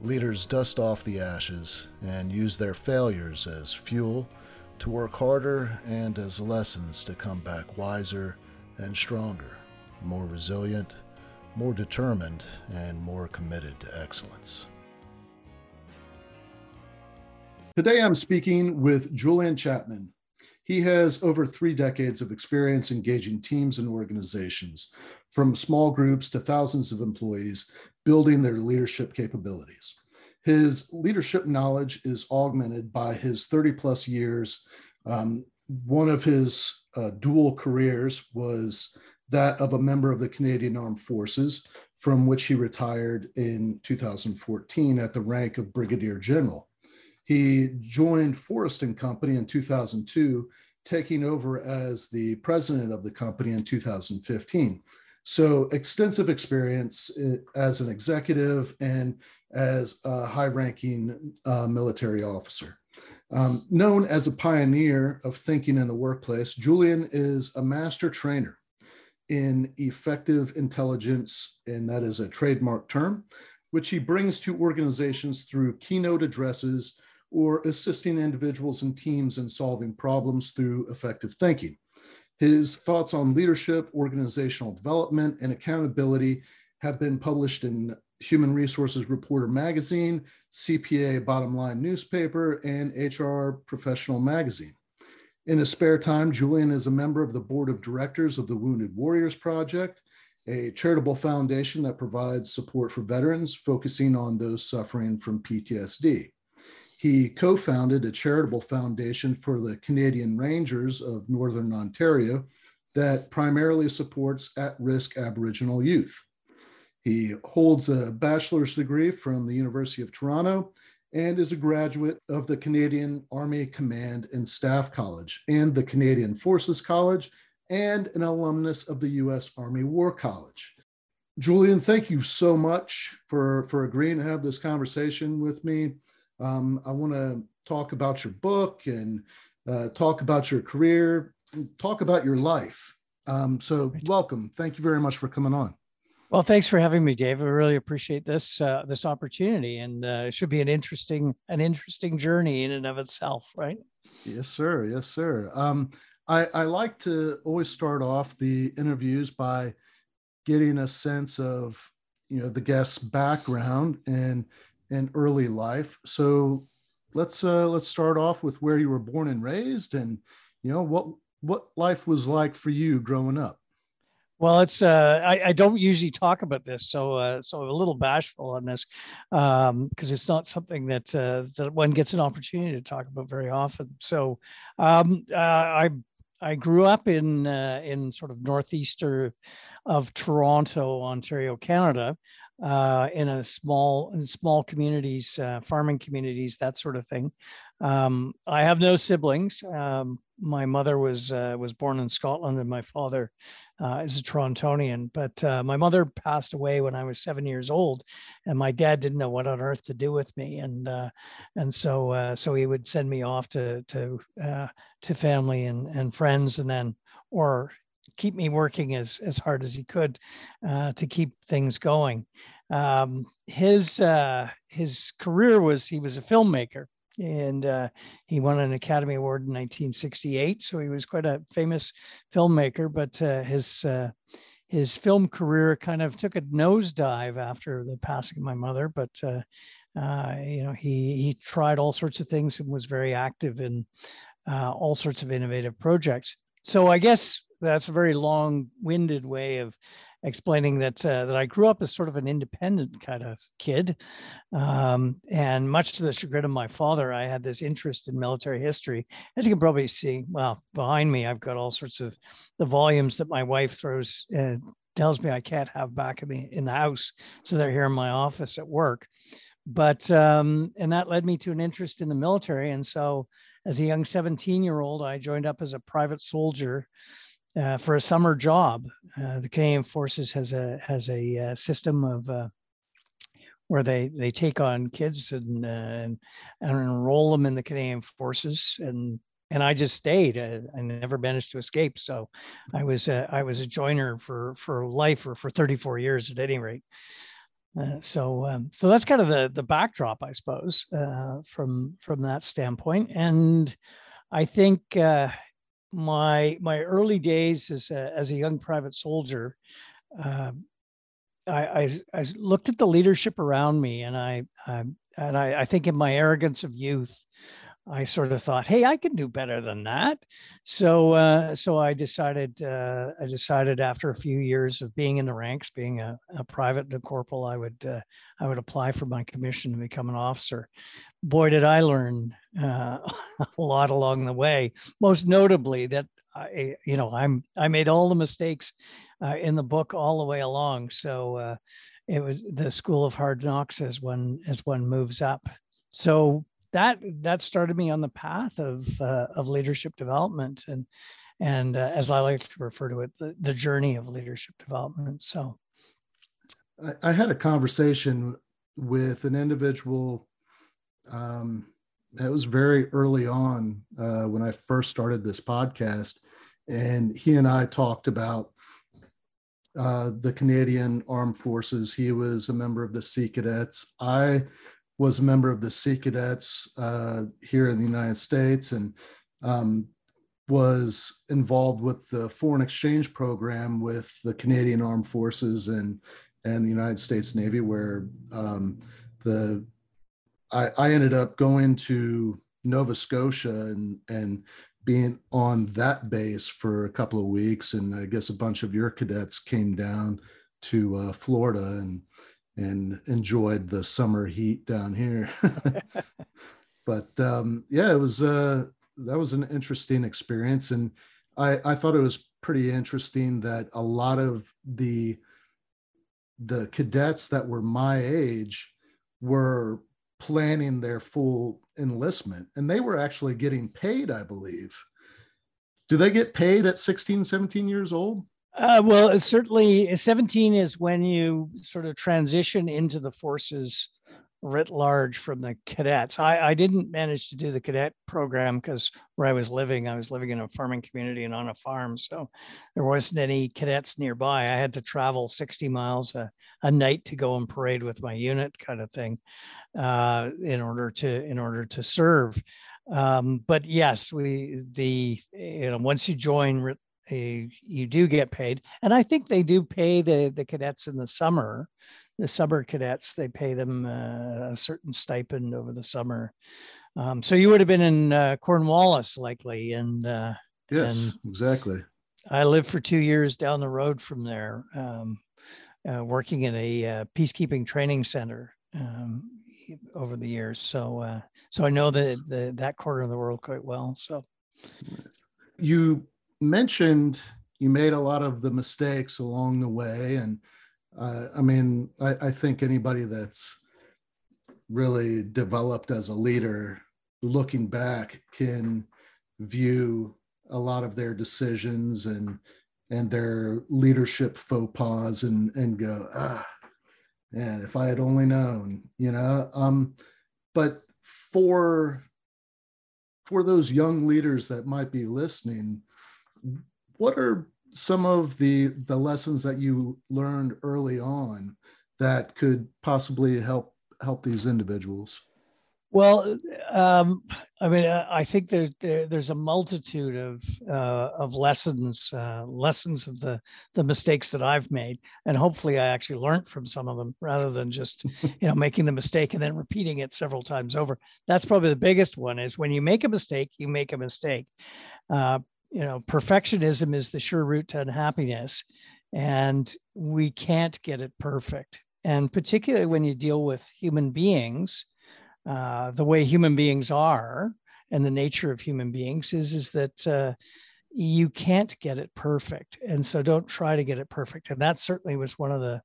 Leaders dust off the ashes and use their failures as fuel to work harder and as lessons to come back wiser and stronger, more resilient, more determined, and more committed to excellence. Today I'm speaking with Julian Chapman. He has over three decades of experience engaging teams and organizations, from small groups to thousands of employees, building their leadership capabilities. His leadership knowledge is augmented by his 30 plus years. Um, one of his uh, dual careers was that of a member of the Canadian Armed Forces, from which he retired in 2014 at the rank of Brigadier General. He joined Forrest and Company in 2002, taking over as the president of the company in 2015. So, extensive experience uh, as an executive and as a high ranking uh, military officer. Um, known as a pioneer of thinking in the workplace, Julian is a master trainer in effective intelligence, and that is a trademark term, which he brings to organizations through keynote addresses or assisting individuals and teams in solving problems through effective thinking. His thoughts on leadership, organizational development, and accountability have been published in Human Resources Reporter magazine, CPA Bottom Line newspaper, and HR Professional magazine. In his spare time, Julian is a member of the board of directors of the Wounded Warriors Project, a charitable foundation that provides support for veterans, focusing on those suffering from PTSD. He co founded a charitable foundation for the Canadian Rangers of Northern Ontario that primarily supports at risk Aboriginal youth. He holds a bachelor's degree from the University of Toronto and is a graduate of the Canadian Army Command and Staff College and the Canadian Forces College and an alumnus of the U.S. Army War College. Julian, thank you so much for, for agreeing to have this conversation with me. Um, I want to talk about your book and uh, talk about your career, talk about your life. Um, so, welcome. Thank you very much for coming on. Well, thanks for having me, Dave. I really appreciate this uh, this opportunity, and uh, it should be an interesting an interesting journey in and of itself, right? Yes, sir. Yes, sir. Um, I, I like to always start off the interviews by getting a sense of you know the guest's background and and early life. So let's uh, let's start off with where you were born and raised, and you know what what life was like for you growing up. Well, it's uh, I, I don't usually talk about this, so uh, so I'm a little bashful on this because um, it's not something that uh, that one gets an opportunity to talk about very often. So um, uh, I I grew up in uh, in sort of northeaster of Toronto, Ontario, Canada, uh, in a small in small communities, uh, farming communities, that sort of thing. Um, I have no siblings. Um, my mother was uh, was born in Scotland, and my father uh, is a Torontonian. But uh, my mother passed away when I was seven years old, and my dad didn't know what on earth to do with me, and uh, and so so he would send me off to to to family and and friends, and then or keep me working as as hard as he could uh, to keep things going. Um, his uh, his career was he was a filmmaker and uh, he won an Academy Award in 1968. So he was quite a famous filmmaker. But uh, his uh, his film career kind of took a nosedive after the passing of my mother. But uh, you know he he tried all sorts of things and was very active in all sorts of innovative projects. So I guess that's a very long-winded way of explaining that uh, that I grew up as sort of an independent kind of kid, um, and much to the chagrin of my father, I had this interest in military history. As you can probably see, well, behind me, I've got all sorts of the volumes that my wife throws. Uh, tells me I can't have back in the in the house, so they're here in my office at work. but um, and that led me to an interest in the military. And so, as a young 17 year old, I joined up as a private soldier uh, for a summer job. Uh, the Canadian Forces has a has a uh, system of uh, where they they take on kids and, uh, and and enroll them in the Canadian Forces and and I just stayed. I, I never managed to escape. So I was I was a joiner for for life or for 34 years at any rate. Uh, so um, so that's kind of the the backdrop, I suppose, uh, from from that standpoint. And I think uh, my my early days as a, as a young private soldier, um, I, I, I looked at the leadership around me, and I, I and I, I think in my arrogance of youth, I sort of thought, hey, I can do better than that. So uh, so I decided uh, I decided after a few years of being in the ranks, being a, a private corporal, I would uh, I would apply for my commission to become an officer. Boy, did I learn uh, a lot along the way. Most notably that I you know I'm I made all the mistakes uh, in the book all the way along. So uh, it was the school of hard knocks as one as one moves up. So that that started me on the path of uh, of leadership development and and uh, as I like to refer to it, the, the journey of leadership development. So, I, I had a conversation with an individual. Um, it was very early on uh, when I first started this podcast, and he and I talked about uh, the Canadian Armed Forces. He was a member of the Sea Cadets. I was a member of the Sea Cadets uh, here in the United States and um, was involved with the foreign exchange program with the Canadian Armed Forces and and the United States Navy, where um, the I, I ended up going to Nova Scotia and and being on that base for a couple of weeks, and I guess a bunch of your cadets came down to uh, Florida and and enjoyed the summer heat down here. but um, yeah, it was uh, that was an interesting experience, and I, I thought it was pretty interesting that a lot of the the cadets that were my age were planning their full enlistment and they were actually getting paid i believe do they get paid at 16 17 years old uh, well, certainly 17 is when you sort of transition into the forces writ large from the cadets. I, I didn't manage to do the cadet program because where I was living, I was living in a farming community and on a farm. So there wasn't any cadets nearby. I had to travel 60 miles a, a night to go and parade with my unit kind of thing uh, in order to in order to serve. Um, but yes, we the you know once you join you do get paid, and I think they do pay the the cadets in the summer. The summer cadets they pay them uh, a certain stipend over the summer. Um, so you would have been in uh, Cornwallis likely, and uh, yes, and exactly. I lived for two years down the road from there, um, uh, working in a uh, peacekeeping training center um, over the years. So, uh, so I know the, the that corner of the world quite well. So, you mentioned you made a lot of the mistakes along the way and uh, i mean I, I, think anybody that's really developed as a leader looking back can view a lot of their decisions and and their leadership faux pas and and go ah and if i had only known you know? Um but for for those young leaders that might be listening what are some of the the lessons that you learned early on that could possibly help help these individuals? Well um, i mean i think there's there, there's a multitude of uh, of lessons uh, lessons of the the mistakes that i've made. And hopefully i actually learned from some of them rather than just you know making the mistake and then repeating it several times over. That's probably the biggest one is when you make a mistake you make a mistake. Uh, you know, perfectionism is the sure route to unhappiness, and we can't get it perfect. And particularly when you deal with human beings, uh, the way human beings are and the nature of human beings is is that uh, you can't get it perfect, and so don't try to get it perfect. And that certainly was one of the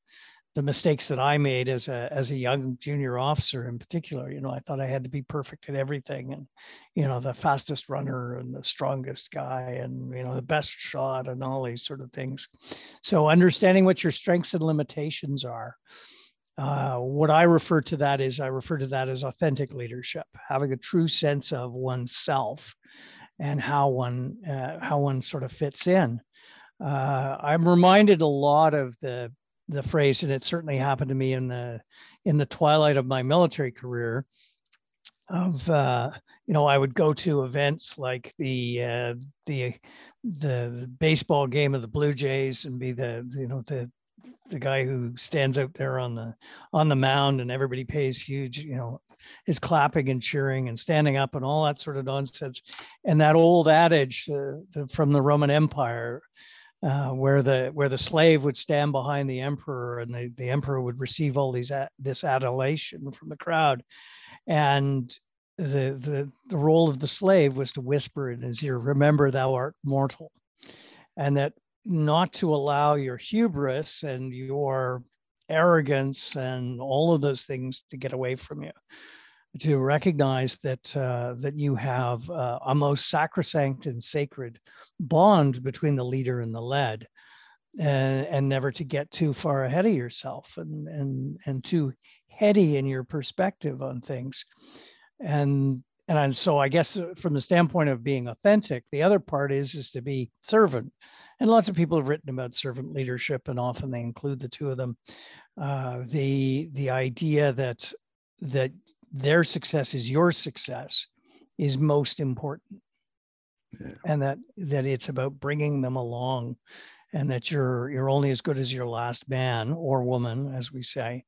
the mistakes that I made as a as a young junior officer in particular. You know, I thought I had to be perfect at everything, and you know, the fastest runner and the strongest guy, and you know, the best shot, and all these sort of things. So, understanding what your strengths and limitations are. Uh, what I refer to that is I refer to that as authentic leadership, having a true sense of oneself and how one uh, how one sort of fits in. Uh, I'm reminded a lot of the the phrase, and it certainly happened to me in the in the twilight of my military career. Of uh, you know, I would go to events like the uh, the the baseball game of the Blue Jays and be the you know the the guy who stands out there on the on the mound and everybody pays huge you know is clapping and cheering and standing up and all that sort of nonsense and that old adage uh, from the roman empire uh, where the where the slave would stand behind the emperor and the, the emperor would receive all these this adulation from the crowd. And the, the the role of the slave was to whisper in his ear remember thou art mortal. And that not to allow your hubris and your arrogance and all of those things to get away from you to recognize that uh, that you have uh, a most sacrosanct and sacred bond between the leader and the led, and, and never to get too far ahead of yourself and and and too heady in your perspective on things, and and so I guess uh, from the standpoint of being authentic, the other part is is to be servant, and lots of people have written about servant leadership, and often they include the two of them. Uh, the the idea that that their success is your success is most important. Yeah. and that that it's about bringing them along and that you're you're only as good as your last man or woman as we say.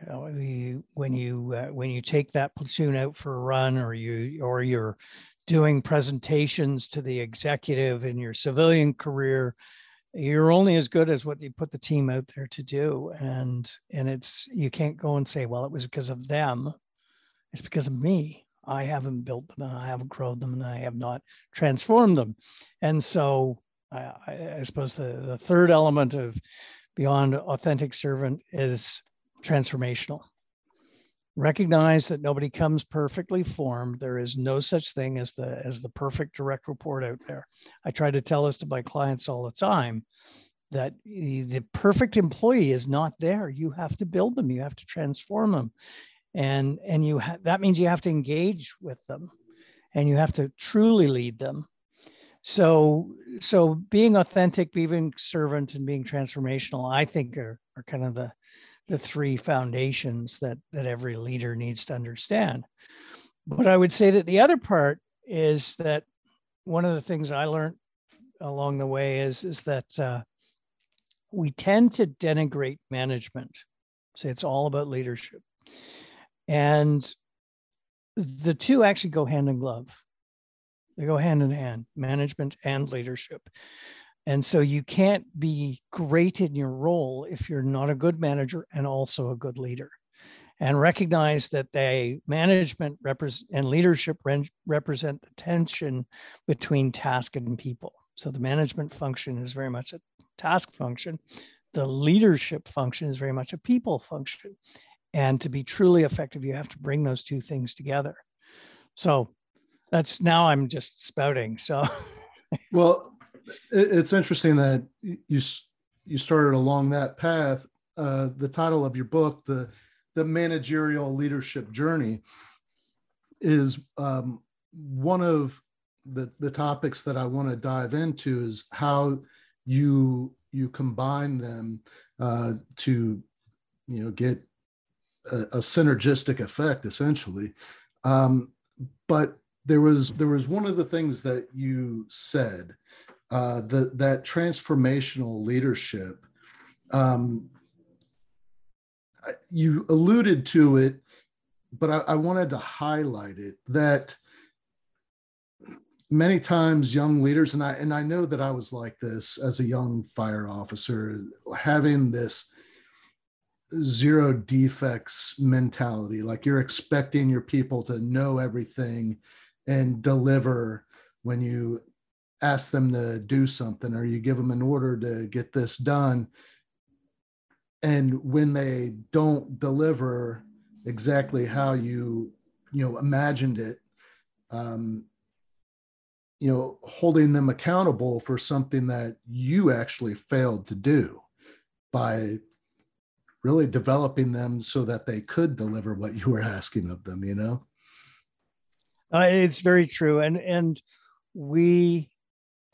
You know the, when you uh, when you take that platoon out for a run or you or you're doing presentations to the executive in your civilian career you're only as good as what you put the team out there to do. And and it's you can't go and say well it was because of them it's because of me. I haven't built them and I haven't grown them and I have not transformed them. And so I, I suppose the, the third element of beyond authentic servant is transformational. Recognize that nobody comes perfectly formed. There is no such thing as the as the perfect direct report out there. I try to tell this to my clients all the time that the perfect employee is not there. You have to build them. You have to transform them and and you ha- that means you have to engage with them and you have to truly lead them. So so being authentic being servant and being transformational i think are, are kind of the the three foundations that that every leader needs to understand. But i would say that the other part is that one of the things i learned along the way is is that uh, we tend to denigrate management. Say it's all about leadership and the two actually go hand in glove. They go hand in hand, management and leadership. And so you can't be great in your role if you're not a good manager and also a good leader. And recognize that they management represent and leadership re- represent the tension between task and people. So the management function is very much a task function. The leadership function is very much a people function. And to be truly effective, you have to bring those two things together. So that's now I'm just spouting. So, well, it's interesting that you you started along that path. Uh, the title of your book, the the managerial leadership journey, is um, one of the the topics that I want to dive into. Is how you you combine them uh, to you know get a, a synergistic effect essentially. Um, but there was there was one of the things that you said uh, that that transformational leadership. Um, you alluded to it, but I, I wanted to highlight it that many times young leaders and I and I know that I was like this as a young fire officer having this zero defects mentality. Like you're expecting your people to know everything and deliver when you ask them to do something or you give them an order to get this done. And when they don't deliver exactly how you you know imagined it um, you know holding them accountable for something that you actually failed to do by really developing them so that they could deliver what you were asking of them you know uh, it's very true and and we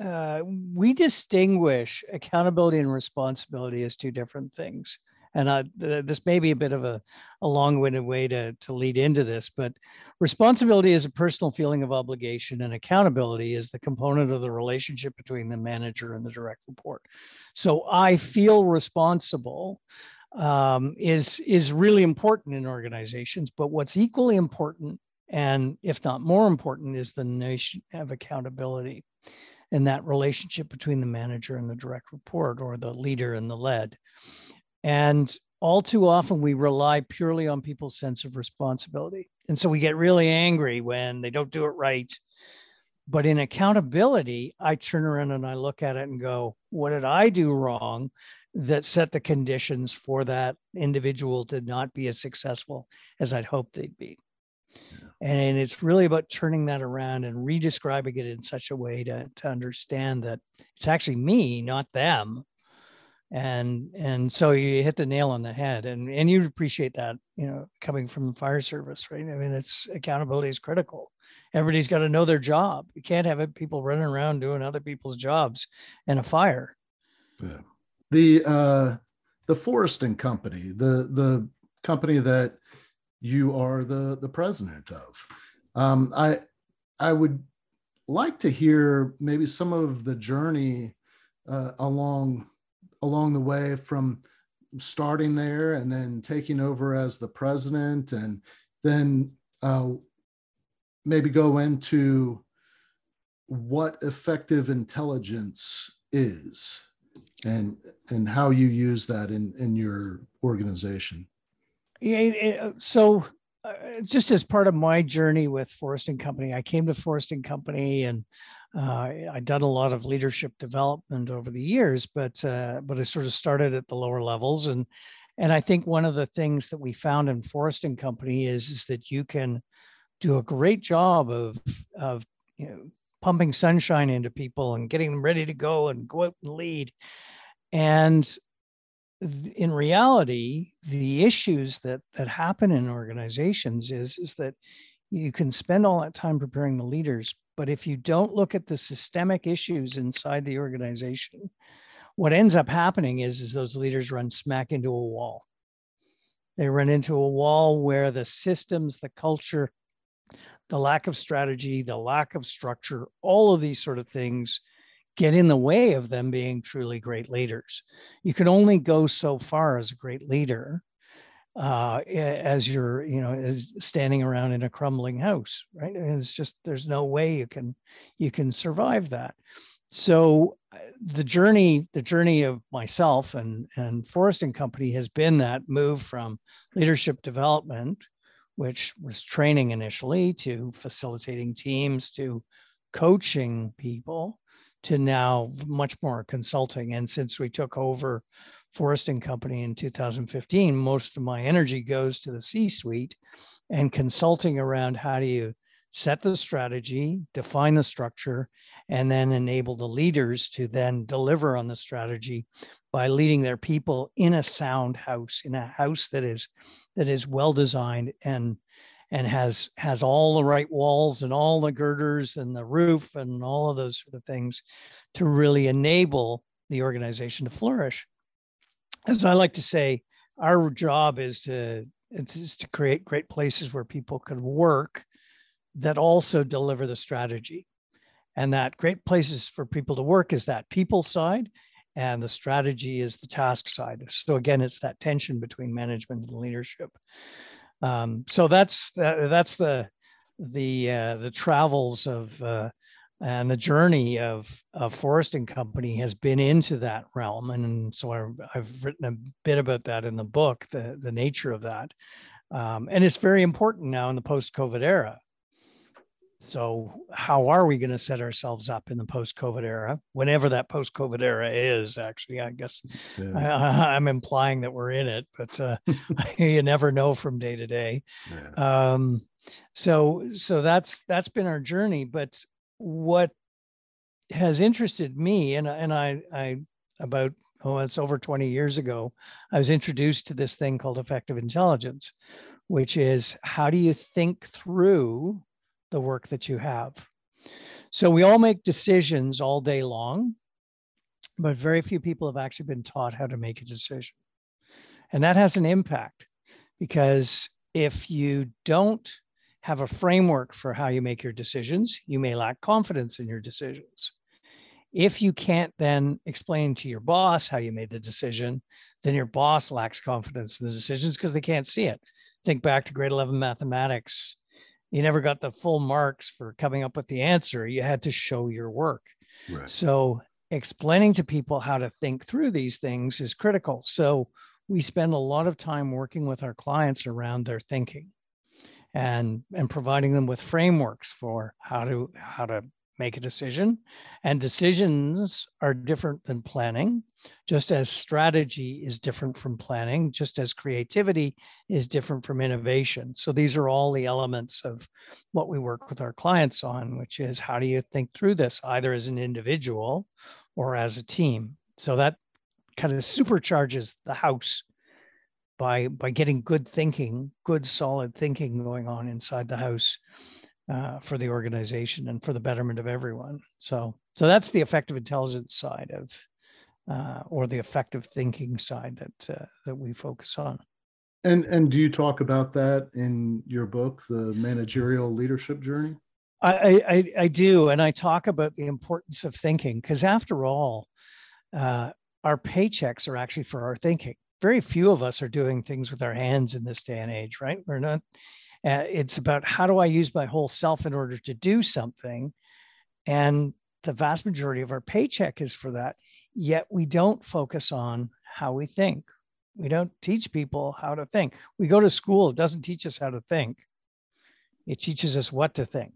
uh, we distinguish accountability and responsibility as two different things and uh, th- this may be a bit of a, a long-winded way to, to lead into this, but responsibility is a personal feeling of obligation, and accountability is the component of the relationship between the manager and the direct report. So I feel responsible um, is is really important in organizations, but what's equally important, and if not more important, is the notion of accountability and that relationship between the manager and the direct report or the leader and the led. And all too often, we rely purely on people's sense of responsibility. And so we get really angry when they don't do it right. But in accountability, I turn around and I look at it and go, what did I do wrong that set the conditions for that individual to not be as successful as I'd hoped they'd be? And it's really about turning that around and redescribing it in such a way to, to understand that it's actually me, not them, and and so you hit the nail on the head and and you appreciate that you know coming from the fire service right? I mean it's accountability is critical. Everybody's got to know their job. You can't have people running around doing other people's jobs in a fire. Yeah. The uh the Forrest and company the the company that you are the the president of. Um i i would like to hear maybe some of the journey uh, along along the way from starting there and then taking over as the president and then uh, maybe go into what effective intelligence is and and how you use that in in your organization? Yeah so uh, just as part of my journey with Forrest and Company i came to Forrest and Company and uh, I'd done a lot of leadership development over the years, but uh, but I sort of started at the lower levels, and and I think one of the things that we found in Forrest and Company is is that you can do a great job of of you know pumping sunshine into people and getting them ready to go and go out and lead, and in reality, the issues that that happen in organizations is is that you can spend all that time preparing the leaders, but if you don't look at the systemic issues inside the organization, what ends up happening is, is those leaders run smack into a wall. They run into a wall where the systems, the culture, the lack of strategy, the lack of structure, all of these sort of things get in the way of them being truly great leaders. You can only go so far as a great leader uh, as you're, you know, standing around in a crumbling house, right? And it's just there's no way you can you can survive that. So uh, the journey, the journey of myself and and Forrest and Company has been that move from leadership development, which was training initially, to facilitating teams, to coaching people, to now much more consulting. And since we took over Forrest and Company in 2015, most of my energy goes to the C suite and consulting around how do you set the strategy, define the structure, and then enable the leaders to then deliver on the strategy by leading their people in a sound house, in a house that is that is well designed and and has has all the right walls and all the girders and the roof and all of those sort of things to really enable the organization to flourish as I like to say, our job is to is to create great places where people can work that also deliver the strategy. And that great places for people to work is that people side, and the strategy is the task side. So again, it's that tension between management and leadership. Um, so that's that, that's the the uh, the travels of uh, and the journey of, of Forrest and Company has been into that realm. And so I've, I've written a bit about that in the book, the, the nature of that. Um, and it's very important now in the post COVID era. So how are we going to set ourselves up in the post-covid era whenever that post-covid era is actually i guess yeah. I, am implying that we're in it but uh, you never know from day to day yeah. um, so so that's that's been our journey but what has interested me and and i i about oh it's over 20 years ago i was introduced to this thing called effective intelligence which is how do you think through the work that you have. So we all make decisions all day long, but very few people have actually been taught how to make a decision. And that has an impact because if you don't have a framework for how you make your decisions, you may lack confidence in your decisions. If you can't then explain to your boss how you made the decision, then your boss lacks confidence in the decisions because they can't see it. Think back to grade 11 mathematics you never got the full marks for coming up with the answer. You had to show your work. Right. So explaining to people how to think through these things is critical. So we spend a lot of time working with our clients around their thinking and and providing them with frameworks for how to how to make a decision. And decisions are different than planning, just as strategy is different from planning, just as creativity is different from innovation. So these are all the elements of what we work with our clients on, which is how do you think through this, either as an individual or as a team. So that kind of supercharges the house by by getting good thinking, good solid thinking going on inside the house uh, for the organization and for the betterment of everyone. So, so that's the effective intelligence side of, uh, or the effective thinking side that uh, that we focus on. And and do you talk about that in your book, the managerial leadership journey? I I, I do, and I talk about the importance of thinking because after all, uh, our paychecks are actually for our thinking. Very few of us are doing things with our hands in this day and age, right? We're not uh, it's about how do I use my whole self in order to do something. And the vast majority of our paycheck is for that. Yet we don't focus on how we think. We don't teach people how to think. We go to school, it doesn't teach us how to think, it teaches us what to think.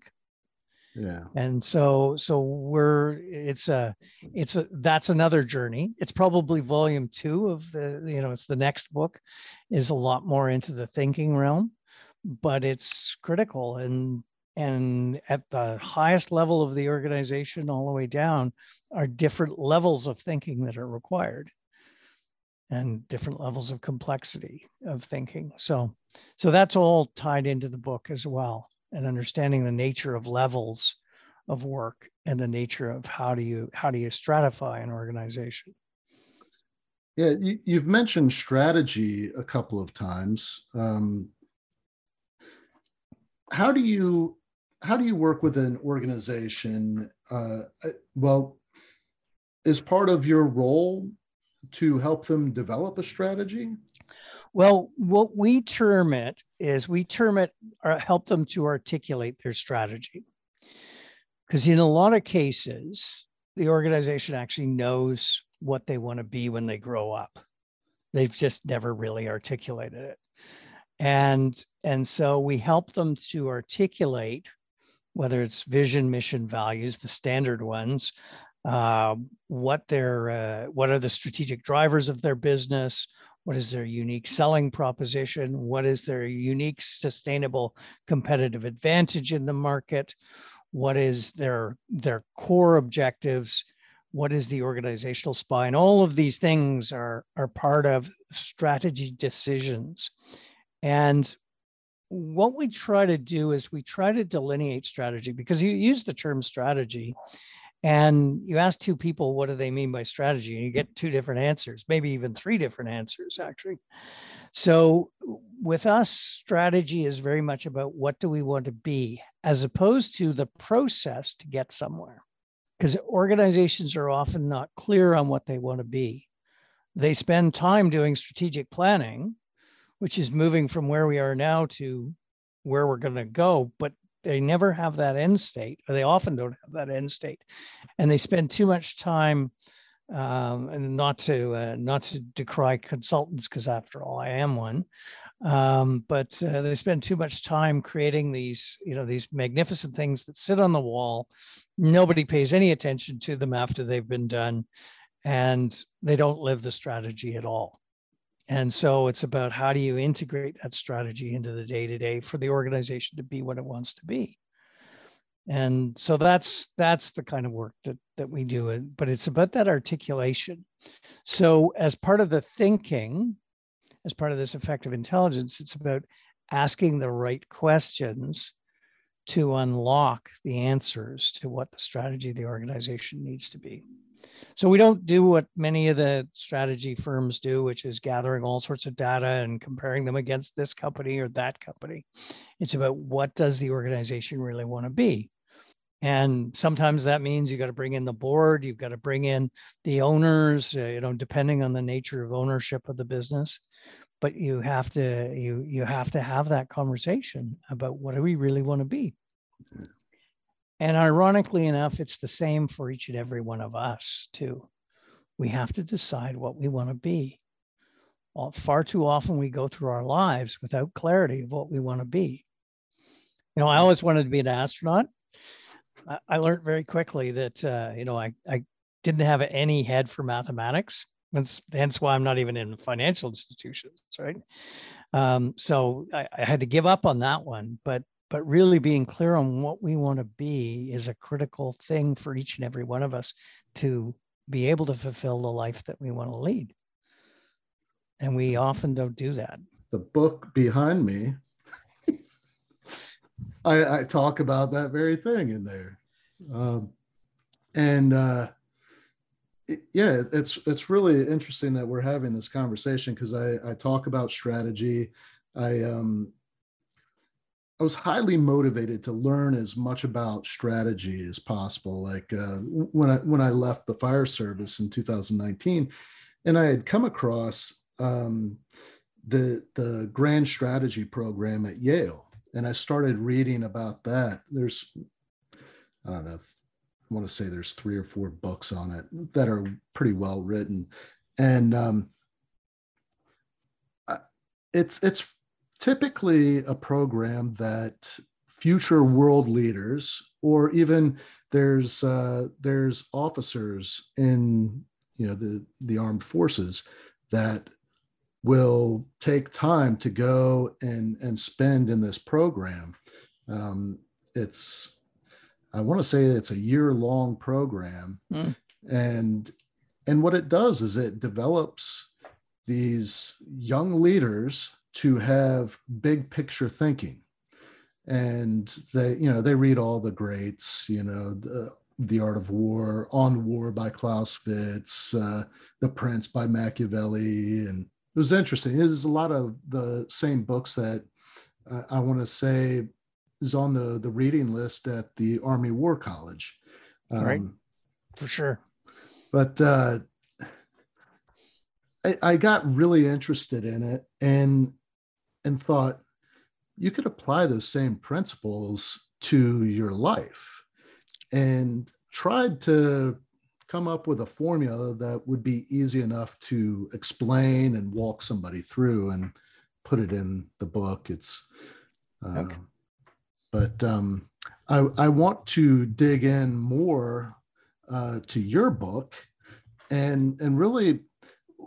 Yeah. And so so we're it's a it's a that's another journey. It's probably volume 2 of the you know it's the next book is a lot more into the thinking realm but it's critical and and at the highest level of the organization all the way down are different levels of thinking that are required and different levels of complexity of thinking. So so that's all tied into the book as well and understanding the nature of levels of work and the nature of how do you how do you stratify an organization. Yeah you, have mentioned strategy a couple of times. Um, how do you how do you work with an organization? Uh, uh, well, is part of your role to help them develop a strategy? Well, what we term it is we term it or help them to articulate their strategy. Because in a lot of cases, the organization actually knows what they want to be when they grow up. They've just never really articulated it and and so we help them to articulate whether it's vision mission values the standard ones uh, what their uh, what are the strategic drivers of their business? What is their unique selling proposition? What is their unique sustainable competitive advantage in the market? What is their their core objectives? What is the organizational spine? All of these things are are part of strategy decisions and what we try to do is we try to delineate strategy because you use the term strategy and you ask two people what do they mean by strategy? and you get two different answers maybe even three different answers actually. So with us strategy is very much about what do we want to be as opposed to the process to get somewhere. Because organizations are often not clear on what they want to be. They spend time doing strategic planning which is moving from where we are now to where we're going to go but they never have that end state or they often don't have that end state and they spend too much time um, and not to uh, not to decry consultants because after all i am one Um, but uh, they spend too much time creating these, you know, these magnificent things that sit on the wall. Nobody pays any attention to them after they've been done, and they don't live the strategy at all. And so it's about how do you integrate that strategy into the day to day for the organization to be what it wants to be. And so that's that's the kind of work that that we do. Uh, but it's about that articulation. So as part of the thinking, as part of this effective intelligence, it's about asking the right questions to unlock the answers to what the strategy of the organization needs to be. So we don't do what many of the strategy firms do, which is gathering all sorts of data and comparing them against this company or that company. It's about what does the organization really want to be? And sometimes that means you got to bring in the board, you've got to bring in the owners, uh, you know, depending on the nature of ownership of the business but you have to you you have to have that conversation about what do we really want to be and ironically enough it's the same for each and every one of us too. We have to decide what we want to be. Well, far too often we go through our lives without clarity of what we want to be. You know i always wanted to be an astronaut. I, I learned very quickly that uh, you know I, I didn't have any head for mathematics. That's hence why I'm not even in financial institutions, right? Um, so I, I had to give up on that one, but but really being clear on what we want to be is a critical thing for each and every one of us to be able to fulfill the life that we want to lead. And we often don't do that. The book behind me, I, I, talk about that very thing in there. Um, and uh, yeah, it's it's really interesting that we're having this conversation because I I talk about strategy. I um I was highly motivated to learn as much about strategy as possible. Like uh, when I when I left the fire service in 2019, and I had come across um, the the Grand Strategy program at Yale, and I started reading about that. There's I don't know I want to say there's three or four books on it that are pretty well written, and um, it's it's typically a program that future world leaders or even there's uh, there's officers in you know the the armed forces that will take time to go and and spend in this program. Um, it's I want to say it's a year long program. Mm. And and what it does is it develops these young leaders to have big picture thinking. And they, you know, they read all the greats, you know, the, the Art of War, On War by Clausewitz, uh, The Prince by Machiavelli. And it was interesting. It was a lot of the same books that uh, I want to say is on the the reading list at the Army War College. Um, right, for sure. But uh, I, I got really interested in it and and thought you could apply those same principles to your life, and tried to come up with a formula that would be easy enough to explain and walk somebody through and put it in the book. It's uh, okay. But um, I, I, want to dig in more uh, to your book and and really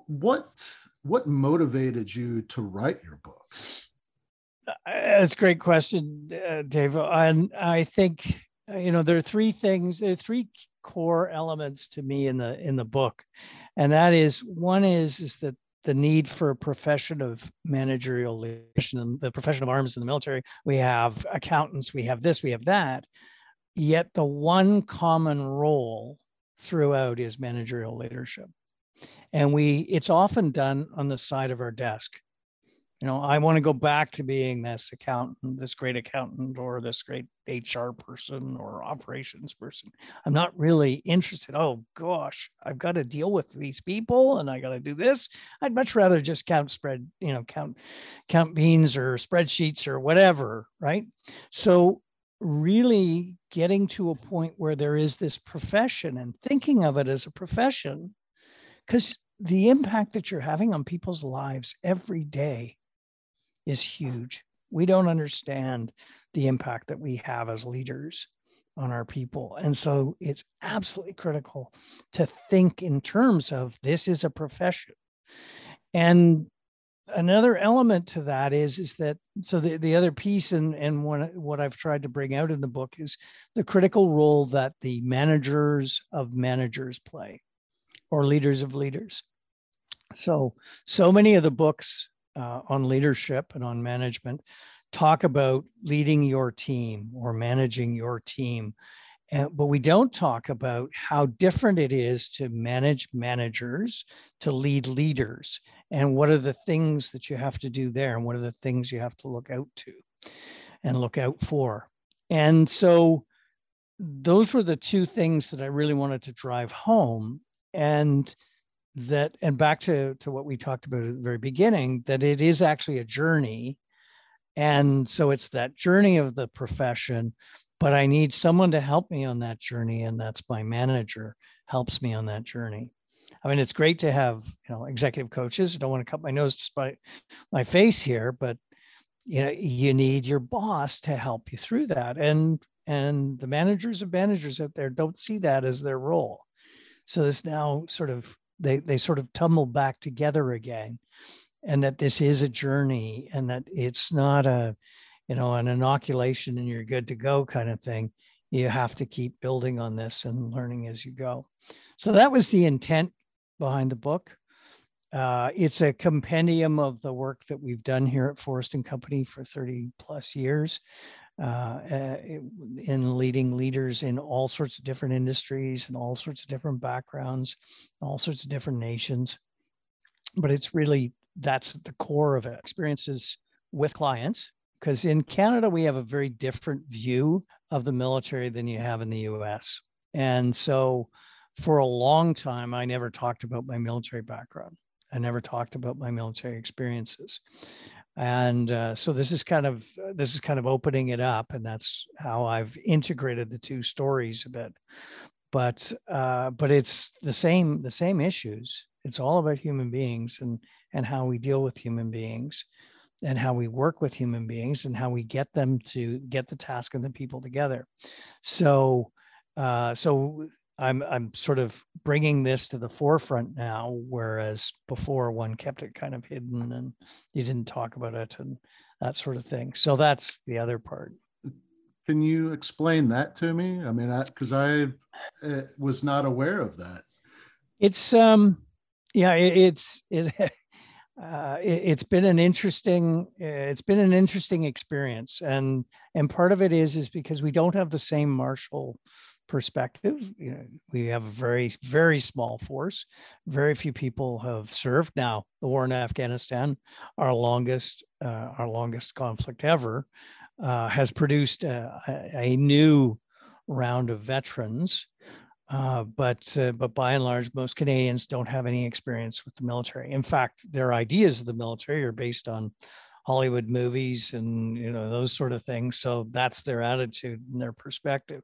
what what motivated you to write your book? That's a great question, uh, Dave. And I think you know there are three things. There are three core elements to me in the in the book, and that is one is is that the need for a profession of managerial leadership, the profession of arms in the military. We have accountants, we have this, we have that. Yet the one common role throughout is managerial leadership. And we it's often done on the side of our desk you know, I want to go back to being this accountant, this great accountant, or this great HR person or operations person. I'm not really interested. Oh gosh, I've got to deal with these people and I got to do this. I'd much rather just count spread, you know, count count beans or spreadsheets or whatever, right? So really getting to a point where there is this profession and thinking of it as a profession because the impact that you're having on people's lives every day is huge. We don't understand the impact that we have as leaders on our people. And so it's absolutely critical to think in terms of this is a profession. And another element to that is is that so the, the other piece and and what, what I've tried to bring out in the book is the critical role that the managers of managers play or leaders of leaders. So so many of the books uh, on leadership and on management talk about leading your team or managing your team. And, but we don't talk about how different it is to manage managers, to lead leaders, and what are the things that you have to do there, and what are the things you have to look out to and look out for. And so those were the two things that I really wanted to drive home. And that, and back to, to what we talked about at the very beginning, that it is actually a journey and so it's that journey of the profession, but I need someone to help me on that journey. And that's my manager helps me on that journey. I mean, it's great to have, you know, executive coaches. I don't want to cut my nose despite my face here, but you know, you need your boss to help you through that. And and the managers of managers out there don't see that as their role. So this now sort of they they sort of tumble back together again and that this is a journey and that it's not a you know an inoculation and you're good to go kind of thing. You have to keep building on this and learning as you go. So that was the intent behind the book uh, it's a compendium of the work that we've done here at forrest and company for 30 plus years uh, uh in leading leaders in all sorts of different industries and all sorts of different backgrounds all sorts of different nations but it's really that's the core of it. Experiences with clients, because in Canada, we have a very different view of the military than you have in the US. And so for a long time, I never talked about my military background. I never talked about my military experiences. And uh, so this is kind of this is kind of opening it up, and that's how I've integrated the two stories a bit. But uh, but it's the same the same issues. It's all about human beings and and how we deal with human beings and how we work with human beings and how we get them to get the task and the people together. So, uh, so I'm I'm sort of bringing this to the forefront now, whereas before one kept it kind of hidden and you didn't talk about it and that sort of thing. So that's the other part. Can you explain that to me? I mean, because I, I uh, was not aware of that. It's um, yeah, it, it's it. uh, it, has been an interesting it's been an interesting experience and and part of it is is because we don't have the same martial perspective you know, we have a very very small force very few people have served now the war in afghanistan our longest uh, our longest conflict ever uh, has produced a, a, new round of veterans uh, but uh, but by and large, most Canadians don't have any experience with the military. In fact, their ideas of the military are based on Hollywood movies and you know those sort of things. So that's their attitude and their perspective.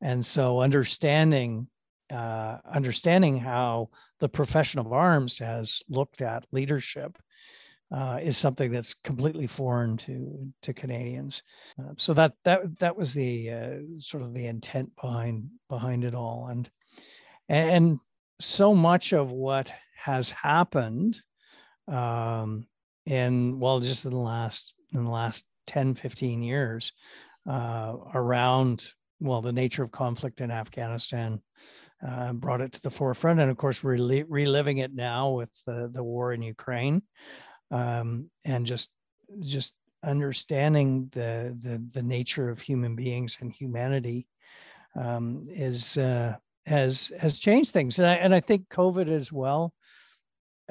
And so understanding uh, understanding how the profession of arms has looked at leadership uh, is something that's completely foreign to to Canadians. Uh, so that that that was the uh, sort of the intent behind behind it all, and and so much of what has happened, um, in well, just in the last in the last 10, 15 years, uh, around well the nature of conflict in Afghanistan. Uh, brought it to the forefront, and of course, we're reliving it now with the, the war in Ukraine um, and just just understanding the, the the nature of human beings and humanity um, is uh, has has changed things, and I and I think COVID as well.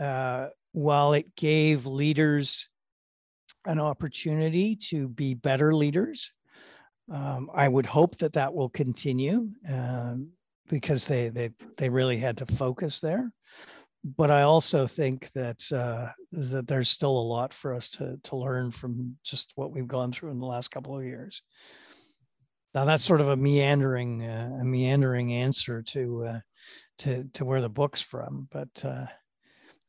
Uh, while it gave leaders an opportunity to be better leaders, um, I would hope that that will continue um, because they they they really had to focus there but I also think that uh, that there's still a lot for us to to learn from just what we've gone through in the last couple of years. Now that's sort of a meandering uh, a meandering answer to uh, to to where the book's from, but uh,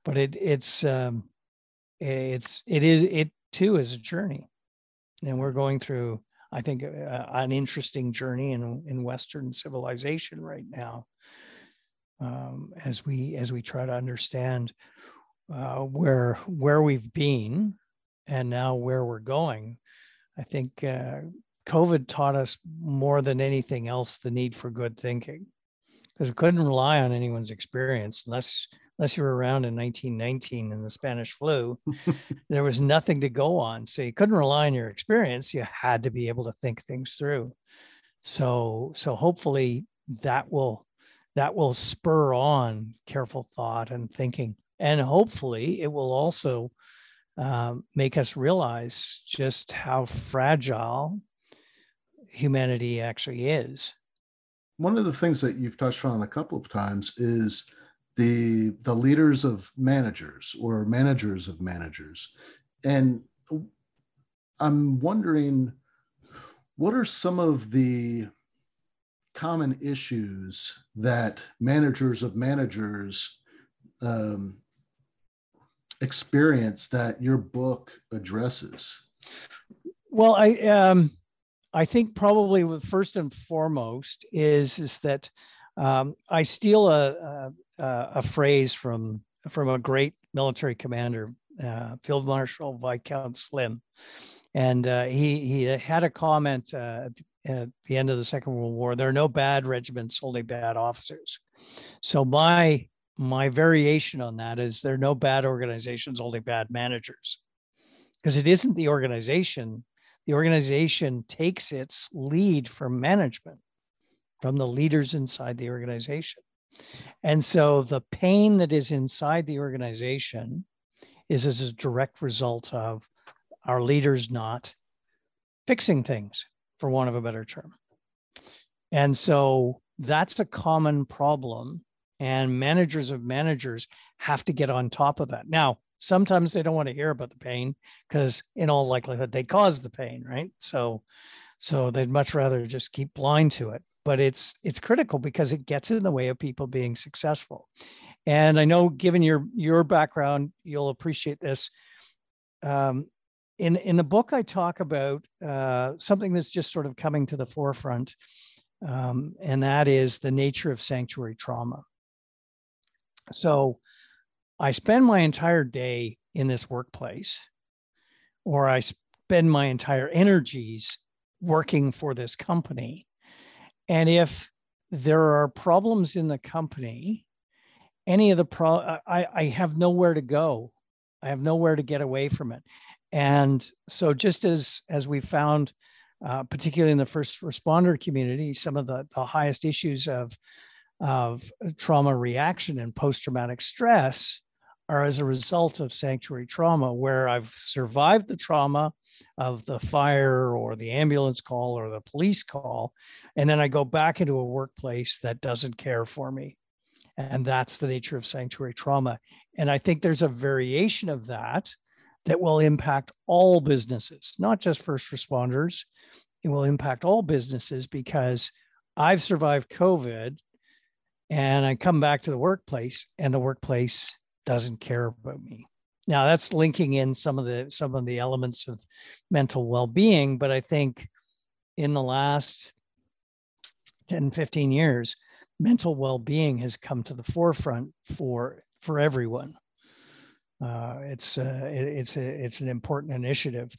but it it's um, it's it is it too is a journey. And we're going through, I think, uh, an interesting journey in, in Western civilization right now. Um, as we as we try to understand uh, where where we've been and now where we're going, I think uh, COVID taught us more than anything else the need for good thinking because we couldn't rely on anyone's experience unless unless you were around in 1919 in the Spanish flu. there was nothing to go on, so you couldn't rely on your experience. You had to be able to think things through. So so hopefully that will that will spur on careful thought and thinking, and hopefully it will also um, make us realize just how fragile humanity actually is. One of the things that you've touched on a couple of times is the the leaders of managers or managers of managers, and I'm wondering what are some of the common issues that managers of managers um, experience that your book addresses? Well, I um, I think probably first and foremost is is that um, I steal a, a, a phrase from from a great military commander, uh, Field Marshal Viscount Slim, and uh, he he had a comment uh, at the end of the Second World War. There are no bad regiments, only bad officers. So my my variation on that is there are no bad organizations, only bad managers, because it isn't the organization the organization takes its lead from management, from the leaders inside the organization. And so the pain that is inside the organization is as a direct result of our leaders not fixing things, for want of a better term. And so that's a common problem. And managers of managers have to get on top of that. Now, sometimes they don't want to hear about the pain because in all likelihood they caused the pain right so so they'd much rather just keep blind to it but it's it's critical because it gets in the way of people being successful. And i know given your your background you'll appreciate this. Um, in in the book i talk about uh, something that's just sort of coming to the forefront um, and that is the nature of sanctuary trauma. So I spend my entire day in this workplace, or I spend my entire energies working for this company. And if there are problems in the company, any of the pro, I, I have nowhere to go. I have nowhere to get away from it. And so, just as as we found, uh, particularly in the first responder community, some of the, the highest issues of of trauma reaction and post traumatic stress are as a result of sanctuary trauma, where I've survived the trauma of the fire or the ambulance call or the police call. And then I go back into a workplace that doesn't care for me. And that's the nature of sanctuary trauma. And I think there's a variation of that that will impact all businesses, not just first responders. It will impact all businesses because I've survived COVID and I come back to the workplace and the workplace doesn't care about me. Now that's linking in some of the some of the elements of mental well-being, but I think in the last 10, 15 years, mental well-being has come to the forefront for for everyone. Uh, it's uh, it, it's a, it's an important initiative.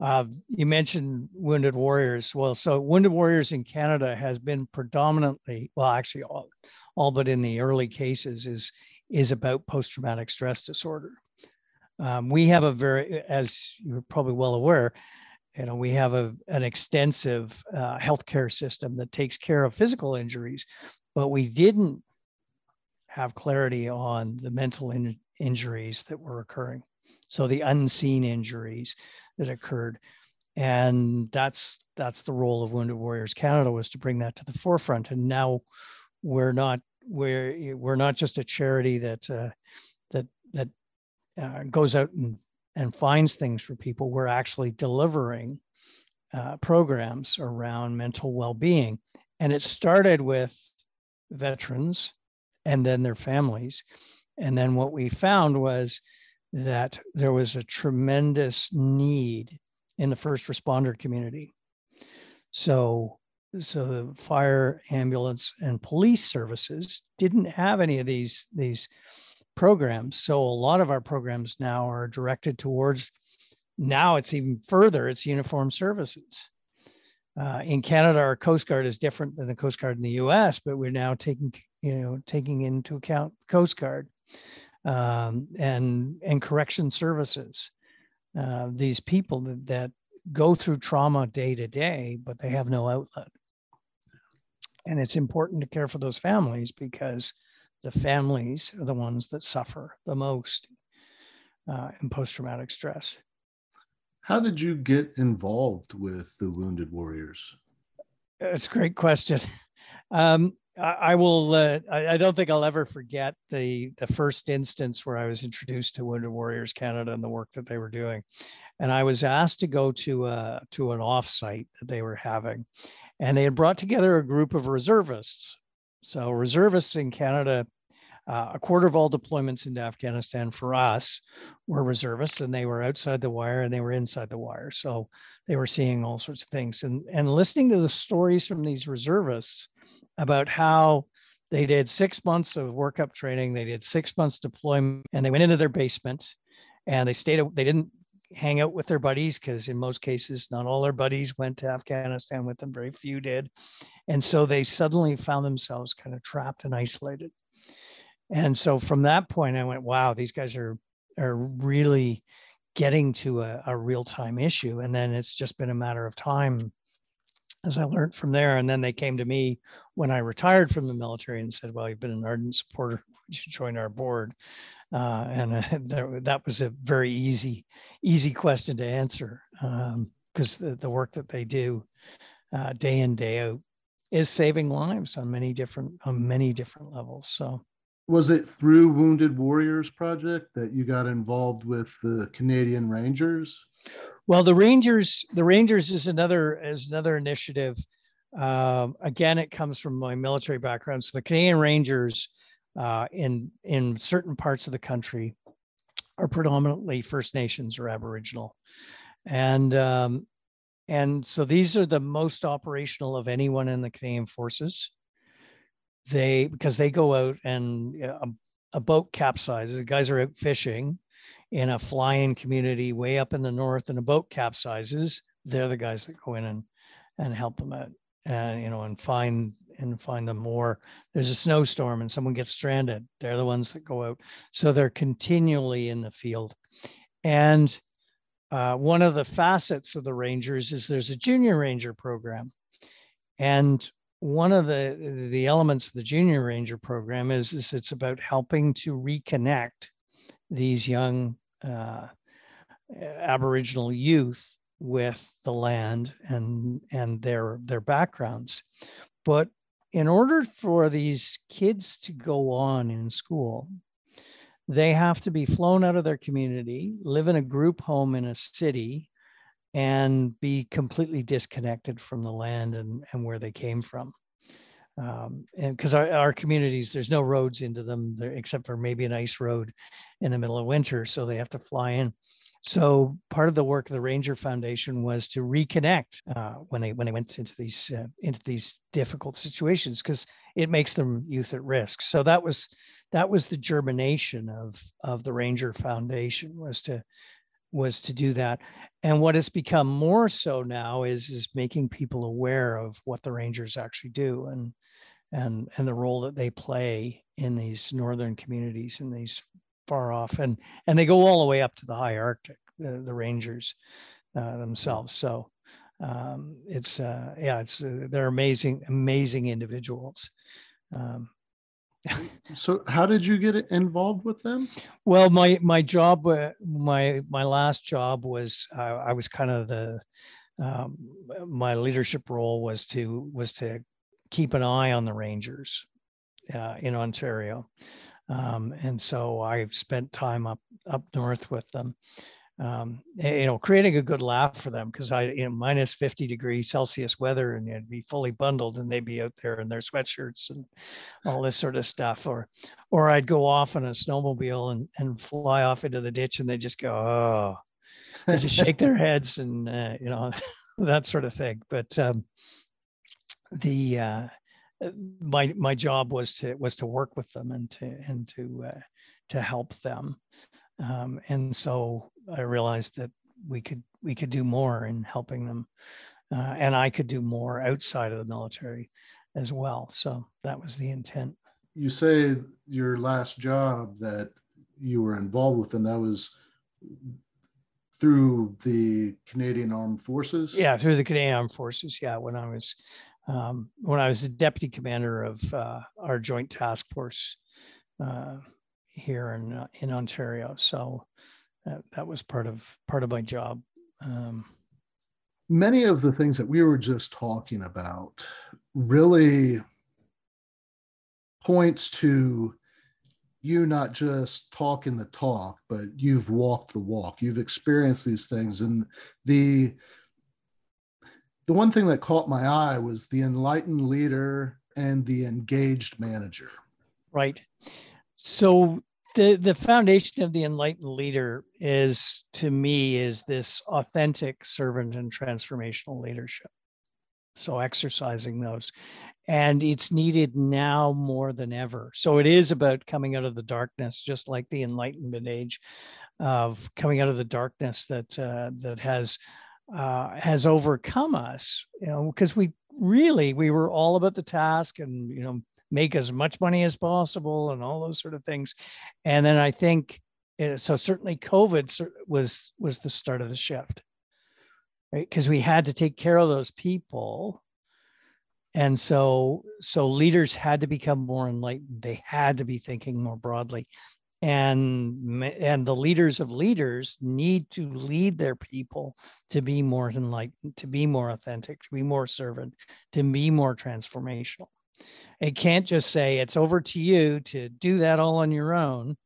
Uh, you mentioned Wounded Warriors. Well, so Wounded Warriors in Canada has been predominantly, well, actually all, all but in the early cases, is is about post traumatic stress disorder. Um, we have a very, as you're probably well aware, you know, we have a, an extensive uh, healthcare system that takes care of physical injuries, but we didn't have clarity on the mental in, injuries that were occurring. So the unseen injuries that occurred. And that's that's the role of Wounded Warriors Canada was to bring that to the forefront. And now we're not we're we're not just a charity that uh, that that uh, goes out and and finds things for people. We're actually delivering uh, programs around mental well-being, and it started with veterans and then their families. And then what we found was that there was a tremendous need in the first responder community. So, so the fire, ambulance, and police services didn't have any of these these programs. So a lot of our programs now are directed towards. Now it's even further. It's uniform services. Uh, in Canada, our Coast Guard is different than the Coast Guard in the U.S., but we're now taking you know taking into account Coast Guard um, and and correction services. Uh, these people that, that go through trauma day to day, but they have no outlet. And it's important to care for those families because the families are the ones that suffer the most uh, in post traumatic stress. How did you get involved with the Wounded Warriors? It's a great question. Um, I, will. Uh, I, I, don't think I'll ever forget the the first instance where I was introduced to Wounded Warriors Canada and the work that they were doing, and I was asked to go to a, uh, to an offsite that they were having, and they had brought together a group of reservists. So reservists in Canada uh, a quarter of all deployments into Afghanistan for us were reservists, and they were outside the wire and they were inside the wire. So they were seeing all sorts of things. And and listening to the stories from these reservists about how they did six months of workup training, they did six months deployment, and they went into their basement, and they stayed. They didn't hang out with their buddies because in most cases not all their buddies went to afghanistan with them very few did and so they suddenly found themselves kind of trapped and isolated and so from that point, I went, wow, these guys are are really getting to a, a real time issue. And then it's just been a matter of time as I learned from there. And then they came to me when I retired from the military and said, well, you've been an ardent supporter. Would you join our board? Uh, and uh, that was a very easy, easy question to answer because um, the, the work that they do uh, day in, day out is saving lives on many different, on many different levels. So was it through Wounded Warriors Project that you got involved with the Canadian Rangers? Well, the Rangers, the Rangers is another is another initiative. Um, again, it comes from my military background. So the Canadian Rangers uh, in in certain parts of the country are predominantly First Nations or Aboriginal, and um, and so these are the most operational of anyone in the Canadian forces they because they go out and a, a boat capsizes. The guys are out fishing in a flying community way up in the north, and a boat capsizes. They're the guys that go in and and help them out, and you know, and find and find them more. There's a snowstorm and someone gets stranded. They're the ones that go out. So they're continually in the field, and uh, one of the facets of the Rangers is there's a junior ranger program, and one of the the elements of the junior ranger program is, is it's about helping to reconnect these young uh, aboriginal youth with the land and and their their backgrounds. But in order for these kids to go on in school they have to be flown out of their community live in a group home in a city and be completely disconnected from the land and, and where they came from. Um, and because our, our communities, there's no roads into them there, except for maybe an ice road in the middle of winter. So they have to fly in. So part of the work of the Ranger Foundation was to reconnect uh, when they when they went into these uh, into these difficult situations because it makes them youth at risk. So that was that was the germination of of the Ranger Foundation was to was to do that. And what has become more so now is is making people aware of what the Rangers actually do and and and the role that they play in these northern communities in these far off and and they go all the way up to the high Arctic, the, the Rangers uh, themselves. So um, it's uh, yeah, it's uh, they're amazing, amazing individuals. Um, so how did you get involved with them? Well my my job uh, my my last job was uh, i was kind of the um, my leadership role was to was to keep an eye on the rangers uh, in ontario. Um, and so i spent time up up north with them um, you know, creating a good laugh for them because I, you know, minus 50 degrees Celsius weather and you'd be fully bundled and they'd be out there in their sweatshirts and all this sort of stuff. Or, or I'd go off on a snowmobile and, and fly off into the ditch and they just go, oh, they just shake their heads and, uh, you know, that sort of thing. But um, the, uh, my, my job was to, was to work with them and to, and to, uh, to help them. Um, and so I realized that we could we could do more in helping them, uh, and I could do more outside of the military as well. So that was the intent. You say your last job that you were involved with, and that was through the Canadian Armed Forces. Yeah, through the Canadian Armed Forces. Yeah, when I was um, when I was the deputy commander of uh, our Joint Task Force uh, here in uh, in Ontario. So that, that was part of part of my job. Um, Many of the things that we were just talking about really points to you not just talking the talk, but you've walked the walk. You've experienced these things, and the the one thing that caught my eye was the enlightened leader and the engaged manager. Right. So the the foundation of the enlightened leader is to me is this authentic servant and transformational leadership. So exercising those. And it's needed now more than ever. So it is about coming out of the darkness just like the enlightenment age of coming out of the darkness that uh, that has uh, has overcome us you know because we really we were all about the task and you know make as much money as possible and all those sort of things. And then I think eh, so. Certainly, COVID was was the start of the shift, right? Because we had to take care of those people, and so so leaders had to become more enlightened. They had to be thinking more broadly, and and the leaders of leaders need to lead their people to be more enlightened to be more authentic to be more servant to be more transformational it can't just say it's over to you to do that all on your own.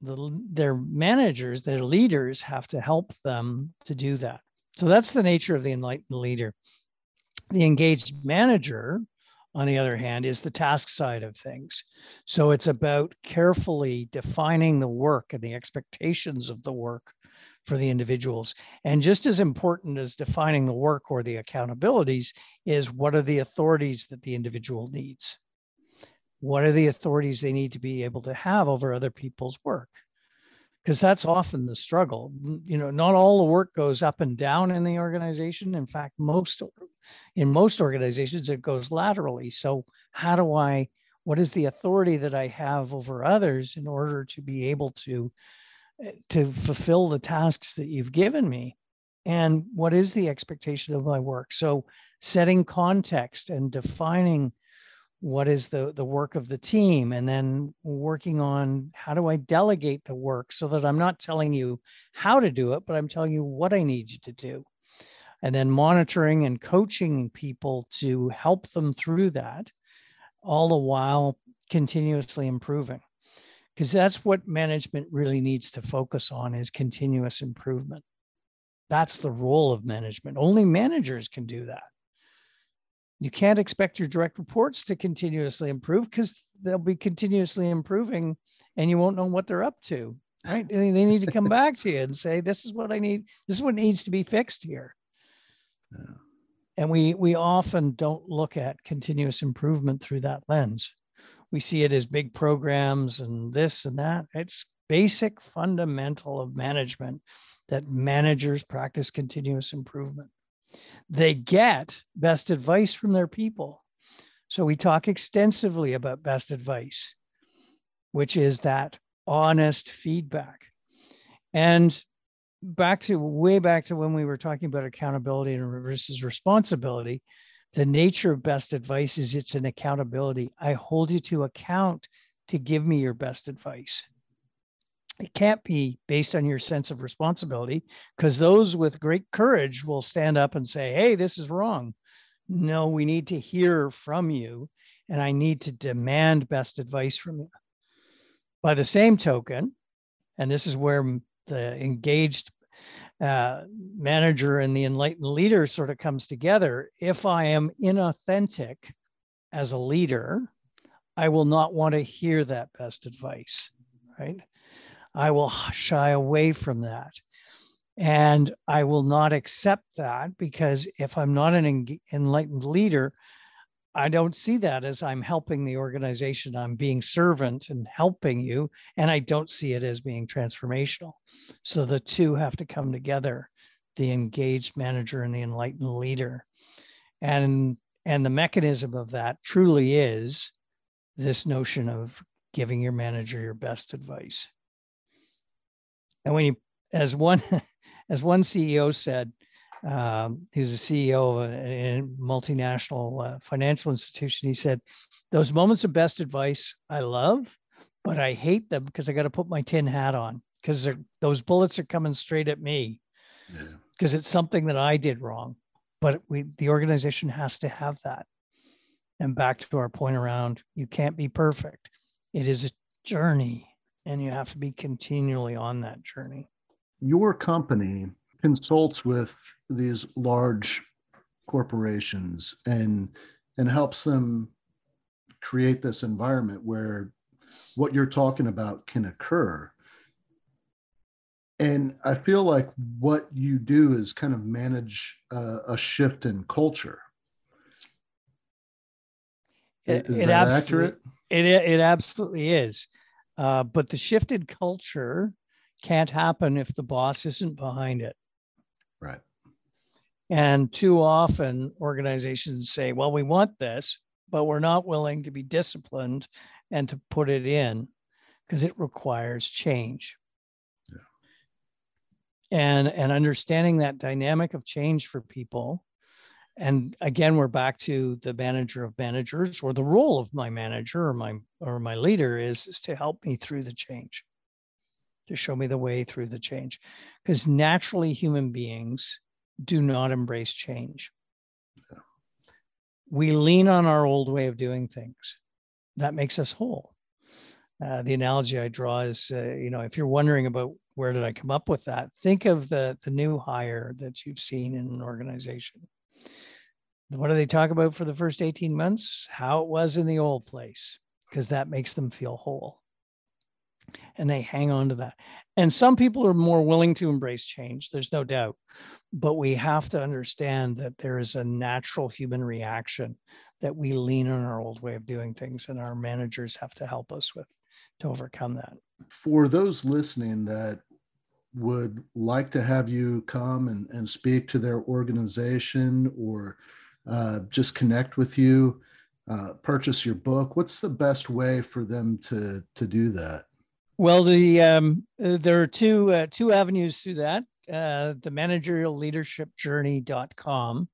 The, their managers, their leaders have to help them to do that. So that's the nature of the enlightened leader. The engaged manager, on the other hand, is the task side of things. So it's about carefully defining the work and the expectations of the work for the individuals. And just as important as defining the work or the accountabilities is what are the authorities that the individual needs? What are the authorities they need to be able to have over other people's work? Because that's often the struggle. You know, not all the work goes up and down in the organization. In fact, most in most organizations it goes laterally. So how do I what is the authority that I have over others in order to be able to eh, to fulfill the tasks that you've given me and what is the expectation of my work so setting context and defining what is the the work of the team and then working on how do i delegate the work so that i'm not telling you how to do it but i'm telling you what i need you to do. And then monitoring and coaching people to help them through that all the while continuously improving. Because that's what management really needs to focus on is continuous improvement. That's the role of management. Only managers can do that you can't expect your direct reports to continuously improve because they'll be continuously improving and you won't know what they're up to right they need to come back to you and say this is what i need this is what needs to be fixed here yeah. and we we often don't look at continuous improvement through that lens we see it as big programs and this and that. It's basic fundamental of management that managers practice continuous improvement. They get best advice from their people. So we talk extensively about best advice, which is that honest feedback. And back to way back to when we were talking about accountability and versus responsibility, the nature of best advice is it's an accountability. I hold you to account to give me your best advice. It can't be based on your sense of responsibility because those with great courage will stand up and say, hey, this is wrong. No, we need to hear from you, and I need to demand best advice from you. By the same token, and this is where the engaged uh, manager and the enlightened leader sort of comes together. If I am inauthentic as a leader, I will not want to hear that best advice, right? I will shy away from that. And I will not accept that because if I'm not an enlightened leader, I don't see that as I'm helping the organization. I'm being servant and helping you, and I don't see it as being transformational. So the two have to come together the engaged manager and the enlightened leader. And and the mechanism of that truly is this notion of giving your manager your best advice. And when you as one as one CEO said, um, he was a CEO of a, a multinational uh, financial institution. He said, "Those moments of best advice I love, but I hate them because I got to put my tin hat on because those bullets are coming straight at me because yeah. it's something that I did wrong. But we, the organization has to have that. And back to our point around, you can't be perfect. It is a journey, and you have to be continually on that journey." Your company consults with these large corporations and and helps them create this environment where what you're talking about can occur. And i feel like what you do is kind of manage uh, a shift in culture. It, is it that accurate? it, it absolutely is uh, but the shifted culture can't happen if the boss isn't behind it Right. And too often organizations say, well, we want this, but we're not willing to be disciplined and to put it in because it requires change. Yeah. And, and understanding that dynamic of change for people. And again, we're back to the manager of managers or the role of my manager or my or my leader is, is to help me through the change to show me the way through the change. Because naturally, human beings do not embrace change. Yeah. We lean on our old way of doing things. That makes us whole. Uh, the analogy I draw is, uh, you know, if you're wondering about where did I come up with that, think of the the new hire that you've seen in an organization. What do they talk about for the first 18 months? How it was in the old place, because that makes them feel whole and they hang on to that. And some people are more willing to embrace change, there's no doubt. But we have to understand that there is a natural human reaction that we lean on our old way of doing things, and our managers have to help us with to overcome that. For those listening that would like to have you come and, and speak to their organization or uh, just connect with you, uh, purchase your book, what's the best way for them to to do that? Well, the um, uh, there are two uh, two avenues to that. Uh, the managerial leadership journey.com,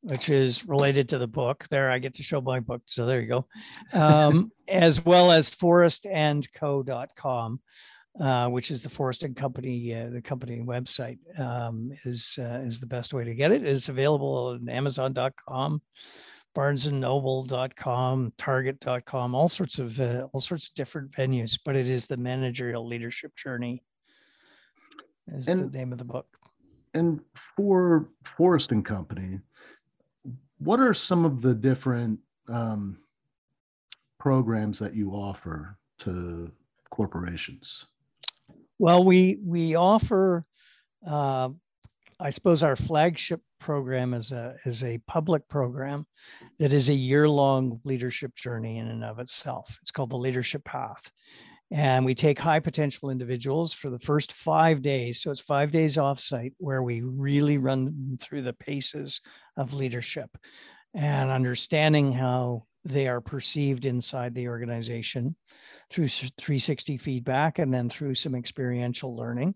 which is related to the book. There, I get to show my book. So there you go. Um, as well as forrestandco.com, uh, which is the Forrest and Company, uh, the company website, um, is uh, is the best way to get it. It's available on Amazon.com barnesandnoble.com, target.com, all sorts of uh, all sorts of different venues, but it is the managerial leadership journey is and, the name of the book. And for Forrest and Company, what are some of the different um, programs that you offer to corporations? Well, we we offer uh, I suppose our flagship program is a is a public program that is a year-long leadership journey in and of itself. It's called the Leadership Path. And we take high potential individuals for the first five days. So it's five days offsite where we really run through the paces of leadership and understanding how they are perceived inside the organization through 360 feedback and then through some experiential learning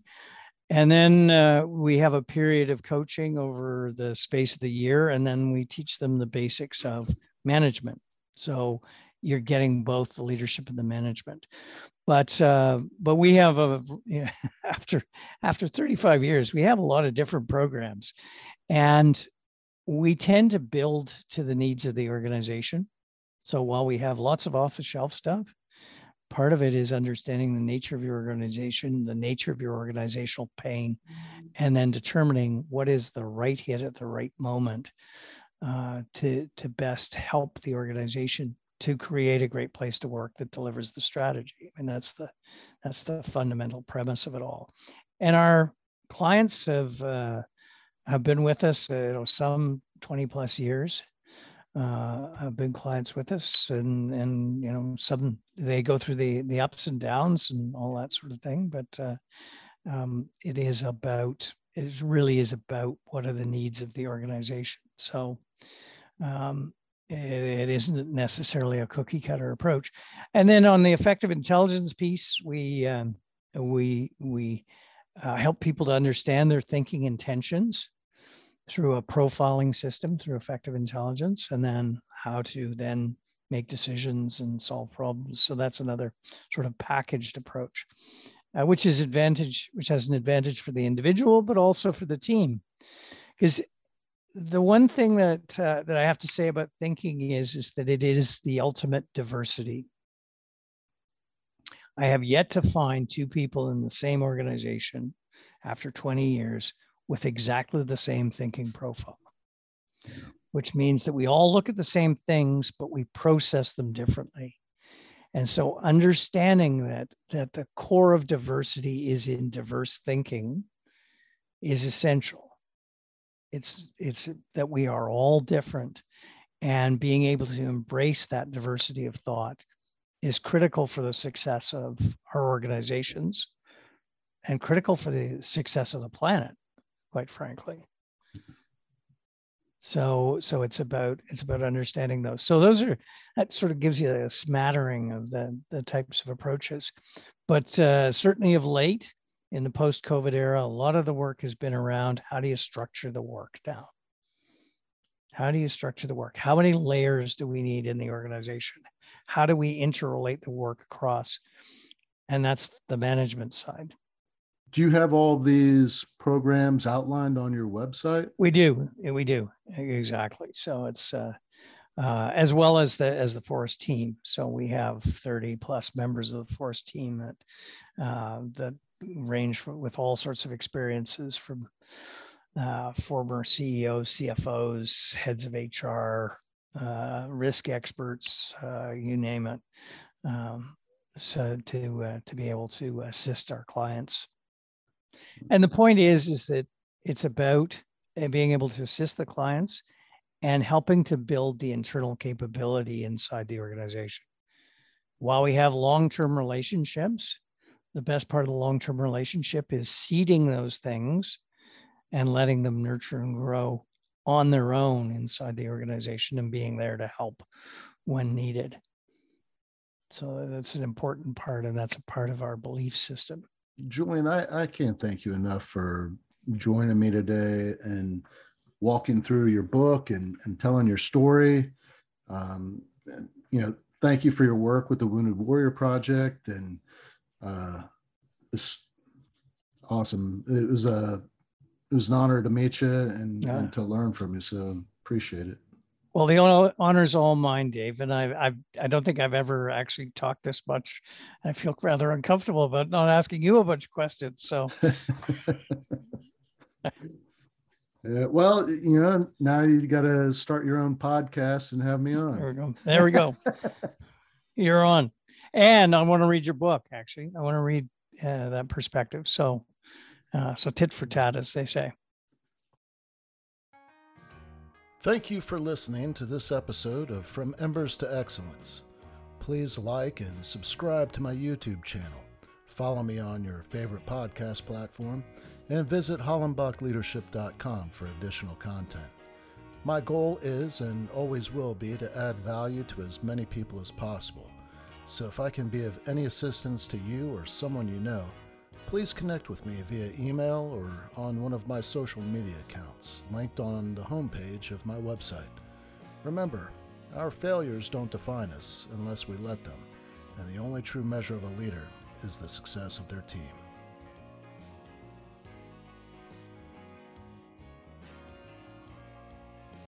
and then uh, we have a period of coaching over the space of the year, and then we teach them the basics of management. So you're getting both the leadership and the management. But uh, but we have a you know, after after 35 years, we have a lot of different programs, and we tend to build to the needs of the organization. So while we have lots of off the shelf stuff, part of it is understanding the nature of your organization, the nature of your organizational pain, and then determining what is the right hit at the right moment uh, to to best help the organization to create a great place to work that delivers the strategy. and that's the that's the fundamental premise of it all. And our clients have uh, have been with us, uh, you know, some 20 plus years. Uh, have been clients with us, and and you know, some they go through the the ups and downs and all that sort of thing. But uh, um, it is about it really is about what are the needs of the organization. So um, it, it isn't necessarily a cookie cutter approach. And then on the effective intelligence piece, we um, we we uh, help people to understand their thinking intentions through a profiling system through effective intelligence, and then how to then make decisions and solve problems. So that's another sort of packaged approach, uh, which is advantage, which has an advantage for the individual, but also for the team, because the one thing that uh, that I have to say about thinking is is that it is the ultimate diversity. I have yet to find two people in the same organization after 20 years with exactly the same thinking profile, which means that we all look at the same things, but we process them differently. And so understanding that that the core of diversity is in diverse thinking is essential it's it's that we are all different and being able to embrace that diversity of thought is critical for the success of our organizations and critical for the success of the planet quite frankly so so it's about it's about understanding those so those are that sort of gives you a smattering of the the types of approaches but uh, certainly of late in the post COVID era, a lot of the work has been around how do you structure the work now? How do you structure the work? How many layers do we need in the organization? How do we interrelate the work across? And that's the management side. Do you have all these programs outlined on your website? We do. We do. Exactly. So it's, uh, uh, as well as the as the Forrest team. So we have 30 plus members of the Forrest team that uh, that range from, with all sorts of experiences from uh, former CEOs, CFOs, heads of HR, uh, risk experts, uh, you name it. Um, so to uh, to be able to assist our clients. And the point is, is that it's about uh, being able to assist the clients and helping to build the internal capability inside the organization. While we have long-term relationships, the best part of the long-term relationship is seeding those things and letting them nurture and grow on their own inside the organization and being there to help when needed. So that's an important part, and that's a part of our belief system. Julian, I, I can't thank you enough for joining me today and walking through your book and, and telling your story. Um, and, you know, thank you for your work with the Wounded Warrior Project and uh, it's awesome. It was a it was an honor to meet you and, yeah. and to learn from you. So appreciate it. Well, the honor's all mine, Dave, and I, I, I don't think I've ever actually talked this much. I feel rather uncomfortable about not asking you a bunch of questions. So, yeah, well, you know, now you've got to start your own podcast and have me on. There we go. There we go. You're on. And I want to read your book. Actually, I want to read uh, that perspective. So, uh, so tit for tat, as they say. Thank you for listening to this episode of From Embers to Excellence. Please like and subscribe to my YouTube channel. Follow me on your favorite podcast platform and visit hollenbachleadership.com for additional content. My goal is and always will be to add value to as many people as possible. So if I can be of any assistance to you or someone you know, please connect with me via email or on one of my social media accounts, linked on the homepage of my website. Remember, our failures don't define us unless we let them, and the only true measure of a leader is the success of their team.